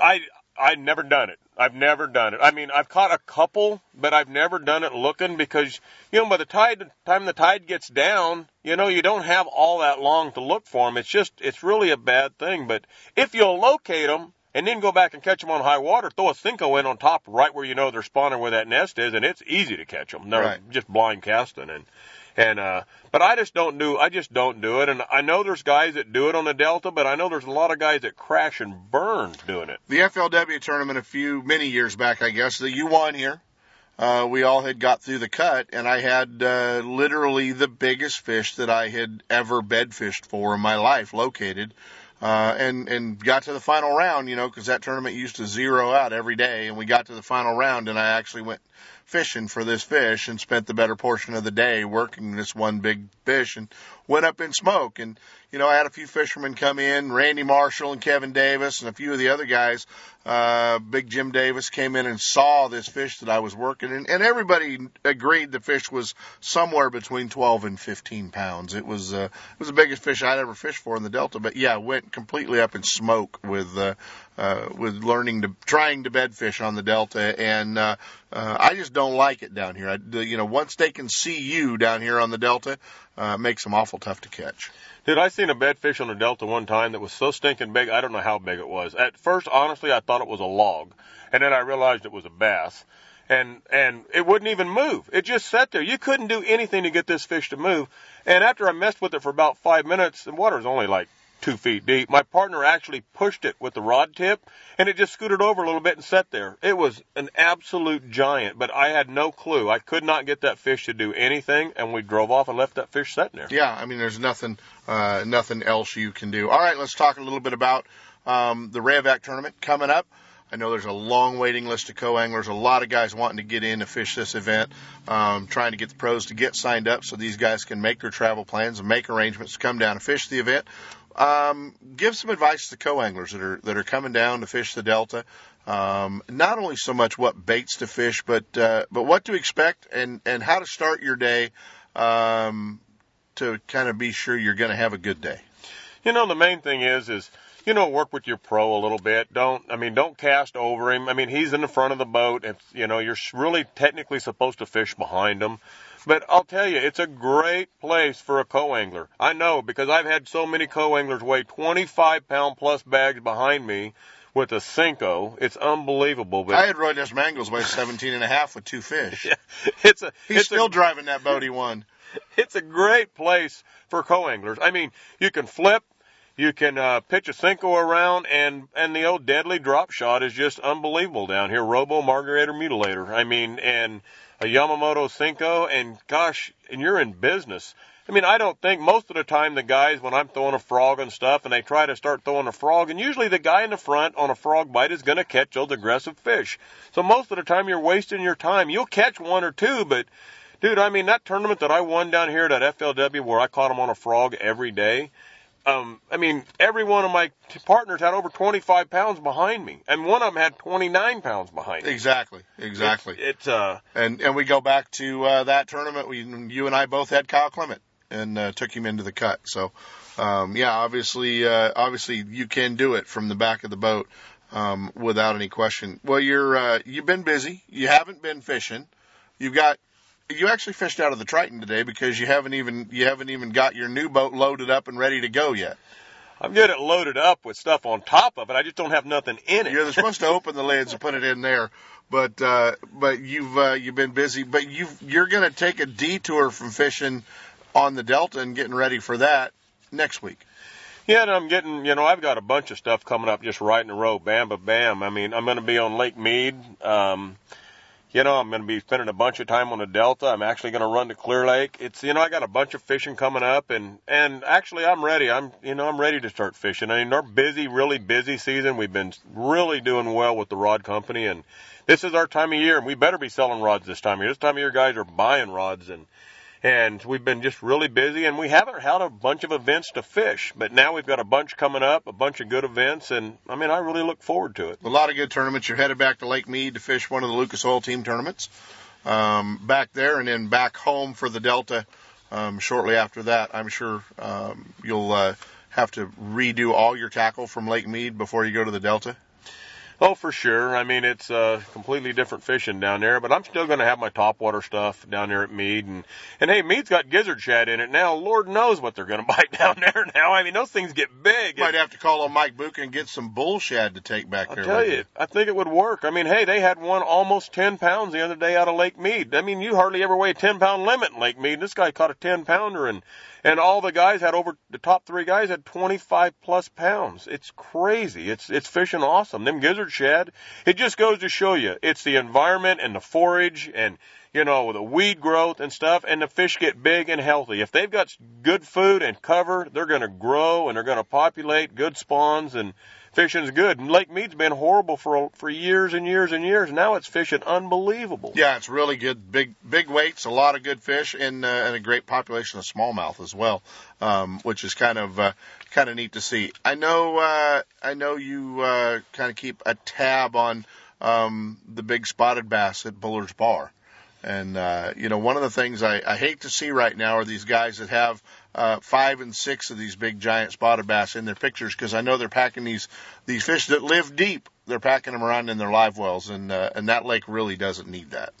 I I've never done it. I've never done it. I mean, I've caught a couple, but I've never done it looking because, you know, by the tide, time the tide gets down, you know, you don't have all that long to look for them. It's just, it's really a bad thing. But if you'll locate them and then go back and catch them on high water, throw a Senko in on top right where you know they're spawning where that nest is, and it's easy to catch them. They're Right. just blind casting and, and, uh, but I just don't do, I just don't do it. And I know there's guys that do it on the Delta, but I know there's a lot of guys that crash and burn doing it. The FLW tournament a few many years back, I guess that you won here. uh, we all had got through the cut, and I had uh, literally the biggest fish that I had ever bed fished for in my life located. Uh, and and got to the final round, you know, because that tournament used to zero out every day, and we got to the final round, and I actually went fishing for this fish and spent the better portion of the day working this one big fish and went up in smoke. And, you know, I had a few fishermen come in, Randy Marshall and Kevin Davis and a few of the other guys. Uh, Big Jim Davis came in and saw this fish that I was working and, and everybody agreed the fish was somewhere between 12 and 15 pounds. It was, uh, it was the biggest fish I'd ever fished for in the Delta, but yeah, went completely up in smoke with, uh, uh, with learning to, trying to bed fish on the Delta. And, uh, uh, I just don't like it down here. I, you know, once they can see you down here on the Delta, uh, makes them awful tough to catch. Dude, I seen a bedfish on the Delta one time that was so stinking big, I don't know how big it was. At first, honestly, I thought it was a log, and then I realized it was a bass. And and it wouldn't even move. It just sat there. You couldn't do anything to get this fish to move. And after I messed with it for about five minutes, the water was only like two feet deep. My partner actually pushed it with the rod tip and it just scooted over a little bit and sat there. It was an absolute giant, but I had no clue. I could not get that fish to do anything and we drove off and left that fish sitting there. Yeah, I mean, there's nothing, uh, nothing else you can do. All right, let's talk a little bit about, um, the Rayovac tournament coming up. I know there's a long waiting list of co-anglers, a lot of guys wanting to get in to fish this event, um, trying to get the pros to get signed up so these guys can make their travel plans and make arrangements to come down and fish the event. Um, give some advice to co-anglers that are that are coming down to fish the Delta. Um, not only so much what baits to fish, but uh, but what to expect and and how to start your day um, to kind of be sure you're going to have a good day. You know, the main thing is is you know, work with your pro a little bit. Don't, I mean, don't cast over him. I mean, he's in the front of the boat. If, you know, you're really technically supposed to fish behind him. But I'll tell you, it's a great place for a co-angler. I know because I've had so many co-anglers weigh 25 pound plus bags behind me with a Senko. It's unbelievable. But I had Roy Des Mangles weigh 17 and a half with two fish. *laughs* Yeah, it's a, He's it's still a, driving that boat he won. *laughs* It's a great place for co-anglers. I mean, you can flip, you can uh, pitch a Senko around, and and the old deadly drop shot is just unbelievable down here. Robo Margarita Mutilator. I mean, and a Yamamoto Senko, and gosh, and you're in business. I mean, I don't think most of the time the guys, when I'm throwing a frog and stuff, and they try to start throwing a frog, and usually the guy in the front on a frog bite is going to catch those aggressive fish. So most of the time you're wasting your time. You'll catch one or two, but dude, I mean, that tournament that I won down here at FLW where I caught them on a frog every day, um, I mean, every one of my t- partners had over 25 pounds behind me, and one of them had 29 pounds behind me. Exactly, exactly. It's, it's uh, and and we go back to uh, that tournament. We you and I both had Kyle Clement and uh, took him into the cut. So, um, yeah, obviously, uh, obviously you can do it from the back of the boat um, without any question. Well, you're uh, you've been busy. You haven't been fishing. You've got you actually fished out of the Triton today because you haven't even you haven't even got your new boat loaded up and ready to go yet. I'm getting it loaded up with stuff on top of it. I just don't have nothing in it. You're supposed to open the lids and put it in there, but uh, but you've uh, you've been busy. But you you're going to take a detour from fishing on the Delta and getting ready for that next week. Yeah, and I'm getting, you know, I've got a bunch of stuff coming up just right in a row, bam, bam, bam. I mean, I'm going to be on Lake Mead. Um, you know, I'm going to be spending a bunch of time on the Delta. I'm actually going to run to Clear Lake. It's, you know, I got a bunch of fishing coming up and, and actually I'm ready. I'm, you know, I'm ready to start fishing. I mean, our busy, really busy season. We've been really doing well with the rod company and this is our time of year and we better be selling rods this time of year. This time of year guys are buying rods and, and we've been just really busy and we haven't had a bunch of events to fish, but now we've got a bunch coming up, a bunch of good events, and I mean, I really look forward to it. A lot of good tournaments. You're headed back to Lake Mead to fish one of the Lucas Oil Team tournaments um, back there, and then back home for the Delta um, shortly after that. I'm sure um, you'll uh, have to redo all your tackle from Lake Mead before you go to the Delta. Oh, for sure. I mean, it's uh, completely different fishing down there, but I'm still going to have my topwater stuff down there at Mead. And, and hey, Mead's got gizzard shad in it now. Lord knows what they're going *laughs* to bite down there now. I mean, those things get big. Might have to call on Mike Bucca and get some bull shad to take back I'll there. tell with you, I think it would work. I mean, hey, they had one almost 10 pounds the other day out of Lake Mead. I mean, you hardly ever weigh a 10 pound limit in Lake Mead. This guy caught a 10 pounder and, and all the guys had over, the top three guys had 25 plus pounds. It's crazy. It's, it's fishing awesome. Them gizzard Shad. It just goes to show you it's the environment and the forage and you know the weed growth and stuff, and the fish get big and healthy. If they've got good food and cover, they're going to grow and they're going to populate good spawns and fishing's good. And Lake Mead's been horrible for for years and years and years. Now it's fishing unbelievable. Yeah, it's really good. Big big weights, a lot of good fish, and uh, and a great population of smallmouth as well, um, which is kind of uh, kind of neat to see. I know uh, I know you uh, kind of keep a tab on um, the big spotted bass at Bullard's Bar. And uh, you know, one of the things I, I hate to see right now are these guys that have uh, five and six of these big giant spotted bass in their pictures because I know they're packing these these fish that live deep. They're packing them around in their live wells, and uh, and that lake really doesn't need that.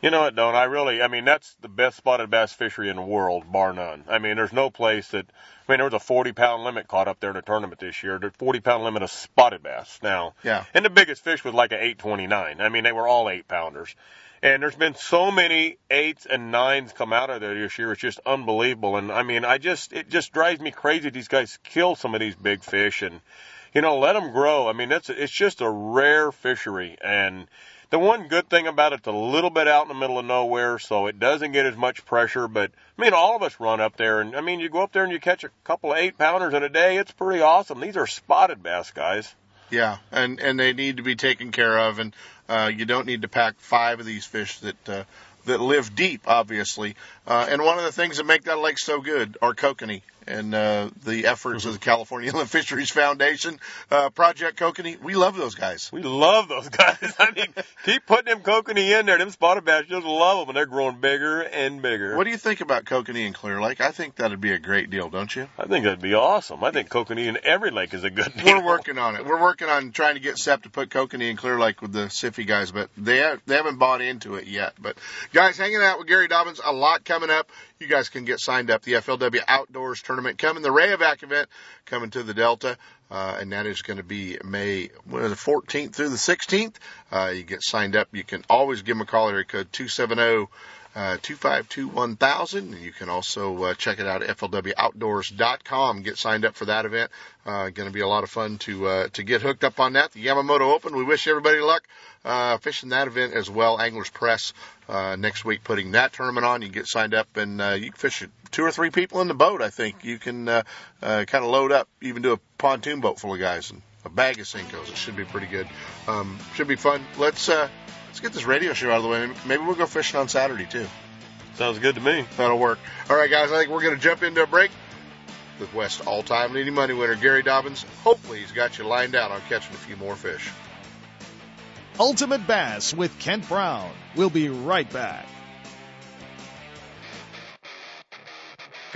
You know it don't. I really, I mean, that's the best spotted bass fishery in the world, bar none. I mean, there's no place that. I mean, there was a 40 pound limit caught up there in the tournament this year. The 40 pound limit of spotted bass now. Yeah. And the biggest fish was like an 829. I mean, they were all eight pounders. And there's been so many eights and nines come out of there this year. It's just unbelievable. And I mean, I just, it just drives me crazy. These guys kill some of these big fish and, you know, let them grow. I mean, it's, it's just a rare fishery. And the one good thing about it, it's a little bit out in the middle of nowhere, so it doesn't get as much pressure. But I mean, all of us run up there, and I mean, you go up there and you catch a couple of eight pounders in a day. It's pretty awesome. These are spotted bass, guys. Yeah, and and they need to be taken care of, and uh, you don't need to pack five of these fish that uh, that live deep, obviously. Uh, and one of the things that make that lake so good are kokanee and uh, the efforts of the California *laughs* Inland Fisheries Foundation, uh, Project Kokanee. We love those guys. We love those guys. *laughs* I mean, keep putting them kokanee in there. Them spotted bass just love them, and they're growing bigger and bigger. What do you think about kokanee in Clear Lake? I think that'd be a great deal, don't you? I think that'd be awesome. I think kokanee in every lake is a good deal. We're working on it. We're working on trying to get Sep to put kokanee in Clear Lake with the CIFFI guys, but they have, they haven't bought into it yet. But guys, hanging out with Gary Dobyns a lot coming up. You guys can get signed up. The FLW Outdoors Tournament coming, the Rayovac event coming to the Delta. Uh, and that is going to be May it, 14th through the 16th. Uh, you get signed up. You can always give them a call area code 270 uh, 252-1000. And you can also uh, check it out at flwoutdoors.com. Get signed up for that event. Uh, going to be a lot of fun to uh, to get hooked up on that. The Yamamoto Open. We wish everybody luck uh, fishing that event as well. Anglers Press uh, next week putting that tournament on. You get signed up and uh, you can fish two or three people in the boat. I think you can uh, uh, kind of load up, even do a pontoon boat full of guys and a bag of Senkos. It should be pretty good. Um, should be fun. Let's uh, let's get this radio show out of the way. Maybe we'll go fishing on Saturday too. Sounds good to me. That'll work. All right, guys. I think we're going to jump into a break with West all-time leading money winner Gary Dobyns. Hopefully, he's got you lined out on catching a few more fish. Ultimate Bass with Kent Brown. We'll be right back.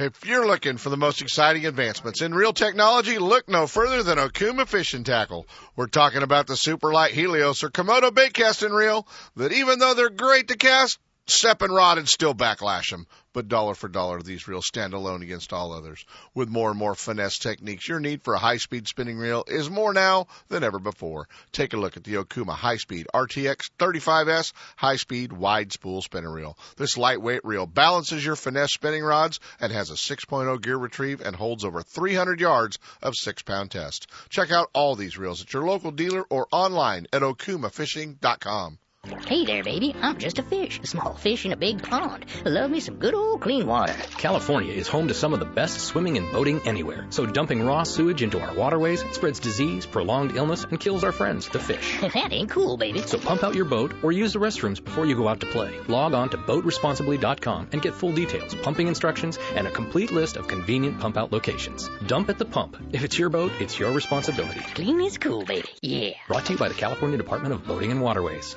If you're looking for the most exciting advancements in reel technology, look no further than Okuma Fishing Tackle. We're talking about the Super Light Helios or Komodo bait casting reel that even though they're great to cast, step and rod and still backlash them. But dollar for dollar, these reels stand alone against all others. With more and more finesse techniques, your need for a high-speed spinning reel is more now than ever before. Take a look at the Okuma High Speed RTX 35S High Speed Wide Spool Spinning Reel. This lightweight reel balances your finesse spinning rods and has a 6.0 gear retrieve and holds over 300 yards of 6-pound test. Check out all these reels at your local dealer or online at okumafishing.com. Hey there, baby. I'm just a fish, a small fish in a big pond. Love me some good old clean water. California is home to some of the best swimming and boating anywhere. So dumping raw sewage into our waterways spreads disease, prolonged illness, and kills our friends, the fish. *laughs* that ain't cool, baby. So pump out your boat or use the restrooms before you go out to play. Log on to boatresponsibly.com and get full details, pumping instructions, and a complete list of convenient pump out locations. Dump at the pump. If it's your boat, it's your responsibility. Clean is cool, baby. Yeah. Brought to you by the California Department of Boating and Waterways.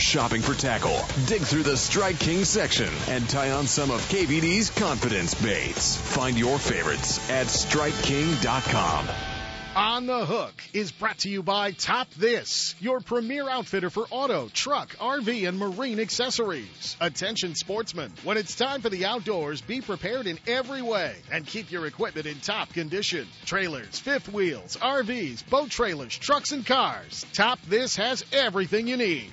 shopping for tackle, dig through the Strike King section and tie on some of KVD's confidence baits. Find your favorites at StrikeKing.com. On the Hook is brought to you by Top This, your premier outfitter for auto, truck, RV, and marine accessories. Attention sportsmen, when it's time for the outdoors, be prepared in every way and keep your equipment in top condition. Trailers, fifth wheels, RVs, boat trailers, trucks, and cars. Top This has everything you need.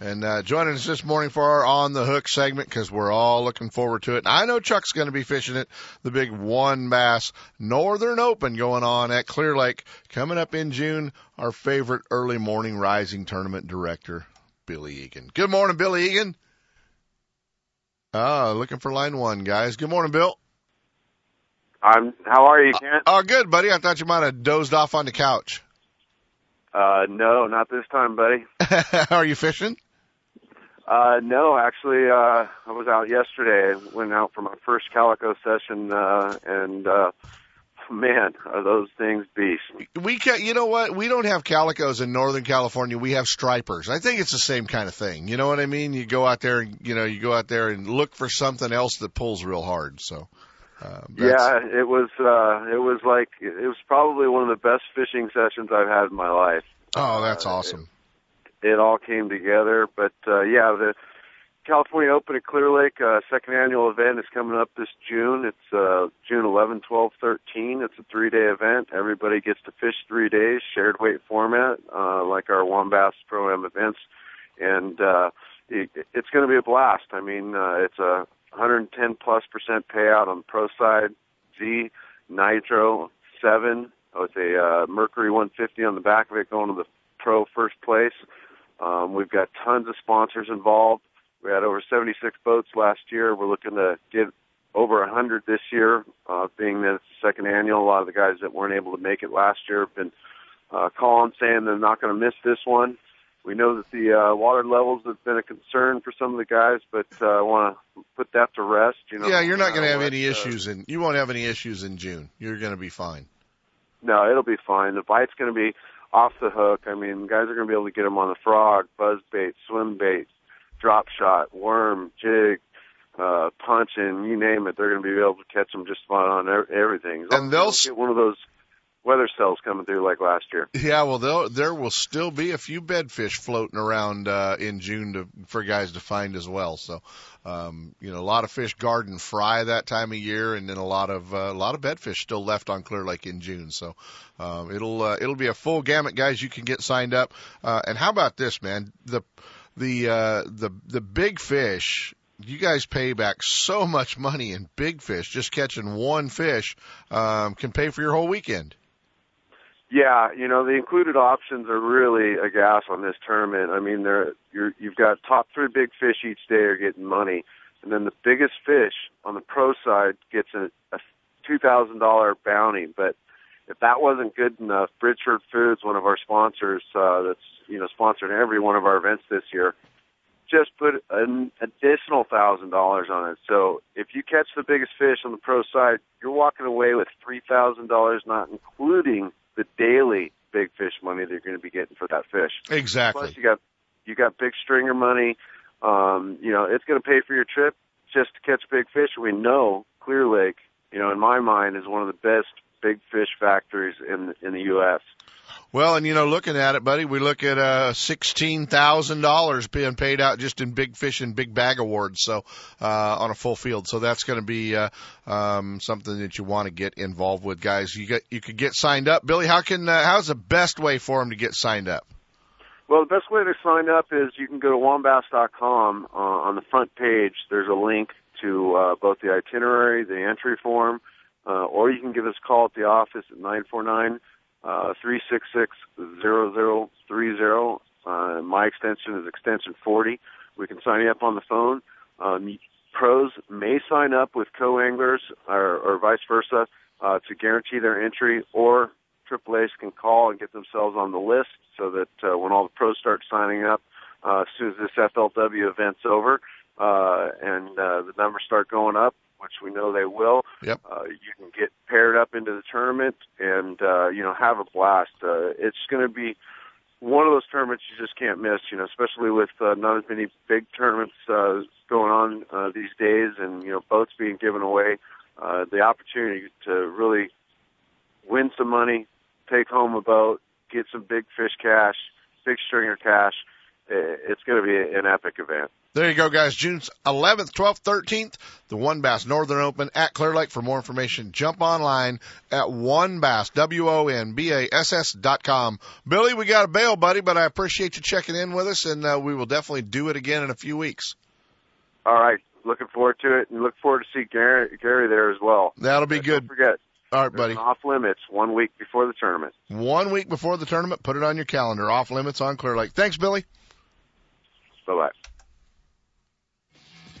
And uh, joining us this morning for our On the Hook segment because we're all looking forward to it. And I know Chuck's going to be fishing it. The big WON Bass Northern Open going on at Clear Lake coming up in June. Our favorite early morning rising tournament director, Billy Egan. Good morning, Billy Egan. Ah, looking for line one, guys. Good morning, Bill. I'm. How are you, Kent? Oh, good, buddy. I thought you might have dozed off on the couch. Uh, no, not this time, buddy. *laughs* are you fishing? Uh, no, actually, uh, I was out yesterday. Went out for my first calico session, uh, and, uh, *laughs* man, are those things beasts. We can, you know what? We don't have calicos in Northern California. We have stripers. I think it's the same kind of thing. You know what I mean? You go out there and, you know, you go out there and look for something else that pulls real hard. So, uh, yeah, it was, uh, it was like, it was probably one of the best fishing sessions I've had in my life. Oh, that's uh, awesome. It, all came together, but, uh, yeah, the, California Open at Clear Lake, uh, second annual event is coming up this June. It's uh, June 11, 12, 13. It's a three-day event. Everybody gets to fish three days, shared weight format, uh, like our WON Bass Pro-Am events, and uh, it, it's going to be a blast. I mean, uh, it's a 110 plus percent payout on the pro side. Z Nitro seven with a uh, Mercury 150 on the back of it, going to the pro first place. Um, we've got tons of sponsors involved. We had over 76 boats last year. We're looking to get over 100 this year, uh, being that it's the second annual. A lot of the guys that weren't able to make it last year have been uh, calling saying they're not going to miss this one. We know that the uh, water levels have been a concern for some of the guys, but uh, I want to put that to rest. You know, yeah, you're not going to have any uh, issues, and you won't have any issues in June. You're going to be fine. No, it'll be fine. The bite's going to be off the hook. I mean, guys are going to be able to get them on the frog, buzz bait, swim bait, drop shot, worm, jig, uh, punching, you name it. They're going to be able to catch them just about on ev- everything. As And they'll they s- don't get one of those weather cells coming through like last year. Yeah, well, there will still be a few bedfish floating around uh, in June to, for guys to find as well. So, um, you know, a lot of fish garden fry that time of year, and then a lot of uh, a lot of bedfish still left on Clear Lake in June. So, um, it'll uh, it'll be a full gamut, guys. You can get signed up. Uh, and how about this, man? The the uh, the the big fish. You guys pay back so much money in big fish. Just catching one fish um, can pay for your whole weekend. Yeah, you know the included options are really a gas on this tournament. I mean, they're you're, you've got top three big fish each day are getting money, and then the biggest fish on the pro side gets a, a two thousand dollar bounty. But if that wasn't good enough, Bridgeford Foods, one of our sponsors, uh, that's you know sponsoring every one of our events this year, just put an additional thousand dollars on it. So if you catch the biggest fish on the pro side, you're walking away with three thousand dollars, not including the daily big fish money that you're going to be getting for that fish. Exactly. Plus, you got you got big stringer money. Um, you know, it's going to pay for your trip just to catch big fish. We know Clear Lake, you know, in my mind, is one of the best big fish factories in in the U.S. Well, and you know, looking at it, buddy, we look at uh sixteen thousand dollars being paid out just in big fish and big bag awards. So uh on a full field. So that's going to be uh um something that you want to get involved with, guys. You get you could get signed up. Billy, how can uh, how's the best way for them to get signed up? Well, the best way to sign up is you can go to wonbass.com. Uh, on the front page, there's a link to uh, both the itinerary, the entry form, uh, or you can give us a call at the office at 949 uh, 366-0030. Uh, my extension is extension 40. We can sign you up on the phone. Um, pros may sign up with co-anglers or, or vice versa uh, to guarantee their entry, or AAA's can call and get themselves on the list so that uh, when all the pros start signing up, uh, as soon as this FLW event's over uh, and uh, the numbers start going up, which we know they will. Yep. Uh, you can get paired up into the tournament and uh, you know have a blast. Uh, it's going to be one of those tournaments you just can't miss. You know, especially with uh, not as many big tournaments uh, going on uh, these days, and you know boats being given away. Uh, the opportunity to really win some money, take home a boat, get some big fish cash, big stringer cash. It's going to be an epic event. There you go, guys. June 11th, 12th, 13th, the WON Bass Northern Open at Clear Lake. For more information, jump online at WON Bass, W-O-N-B-A-S-S dot com. Billy, we got a bail, buddy, but I appreciate you checking in with us, and uh, we will definitely do it again in a few weeks. All right. Looking forward to it, and look forward to see Gary, Gary there as well. That'll be good Don't good. forget, All right, buddy. off limits one week before the tournament. One week before the tournament, put it on your calendar. Off limits on Clear Lake. Thanks, Billy. Bye bye.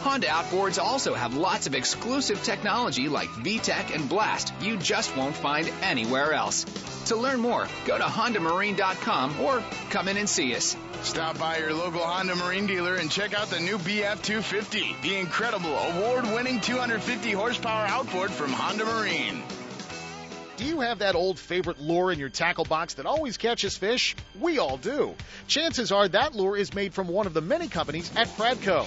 Honda outboards also have lots of exclusive technology like VTEC and Blast you just won't find anywhere else. To learn more, go to HondaMarine.com or come in and see us. Stop by your local Honda Marine dealer and check out the new BF 250, the incredible award winning 250 horsepower outboard from Honda Marine. Do you have that old favorite lure in your tackle box that always catches fish? We all do. Chances are that lure is made from one of the many companies at Pradco.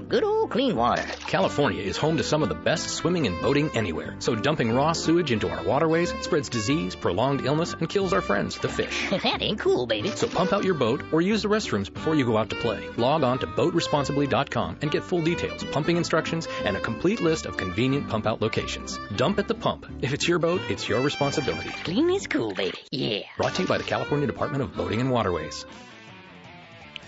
good old clean water. California is home to some of the best swimming and boating anywhere. So dumping raw sewage into our waterways spreads disease, prolonged illness, and kills our friends, the fish. *laughs* that ain't cool, baby. So pump out your boat or use the restrooms before you go out to play. Log on to boatresponsibly.com and get full details, pumping instructions, and a complete list of convenient pump out locations. Dump at the pump. If it's your boat, it's your responsibility. Clean is cool, baby. Yeah. Brought to you by the California Department of Boating and Waterways.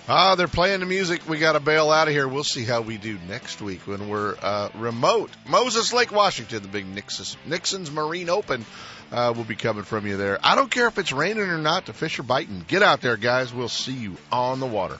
Ah, they're playing the music. We got to bail out of here. We'll see how we do next week when we're uh, remote. Moses Lake, Washington, the big Nixon's, Nixon's Marine Open uh, will be coming from you there. I don't care if it's raining or not. The fish are biting. Get out there, guys. We'll see you on the water.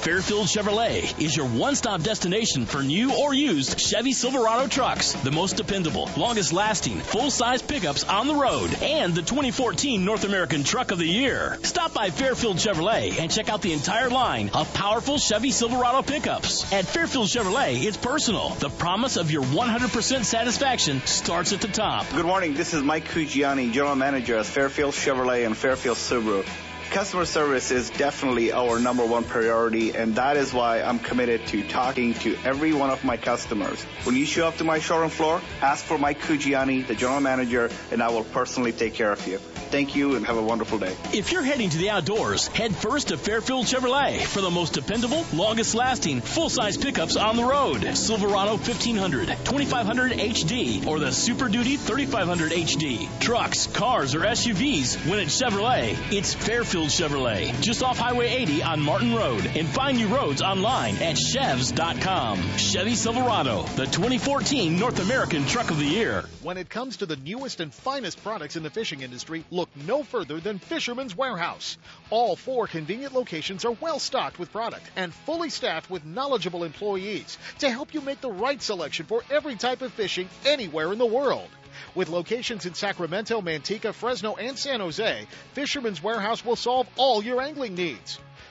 Fairfield Chevrolet is your one-stop destination for new or used Chevy Silverado trucks. The most dependable, longest lasting, full-size pickups on the road and the 2014 North American Truck of the Year. Stop by Fairfield Chevrolet and check out the entire line of powerful Chevy Silverado pickups. At Fairfield Chevrolet, it's personal. The promise of your 100% satisfaction starts at the top. Good morning. This is Mike Cugiani, General Manager at Fairfield Chevrolet and Fairfield Subaru. Customer service is definitely our number one priority, and that is why I'm committed to talking to every one of my customers. When you show up to my showroom floor, ask for Mike Cugiani, the general manager, and I will personally take care of you. Thank you and have a wonderful day. If you're heading to the outdoors, head first to Fairfield Chevrolet for the most dependable, longest lasting, full size pickups on the road. Silverado 1500, 2500 HD, or the Super Duty 3500 HD. Trucks, cars, or SUVs, when it's Chevrolet, it's Fairfield Chevrolet, just off Highway 80 on Martin Road. And find new roads online at chevs.com. Chevy Silverado, the 2014 North American Truck of the Year. When it comes to the newest and finest products in the fishing industry, look no further than Fisherman's Warehouse. All four convenient locations are well stocked with product and fully staffed with knowledgeable employees to help you make the right selection for every type of fishing anywhere in the world. With locations in Sacramento, Manteca, Fresno, and San Jose, Fisherman's Warehouse will solve all your angling needs.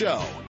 show.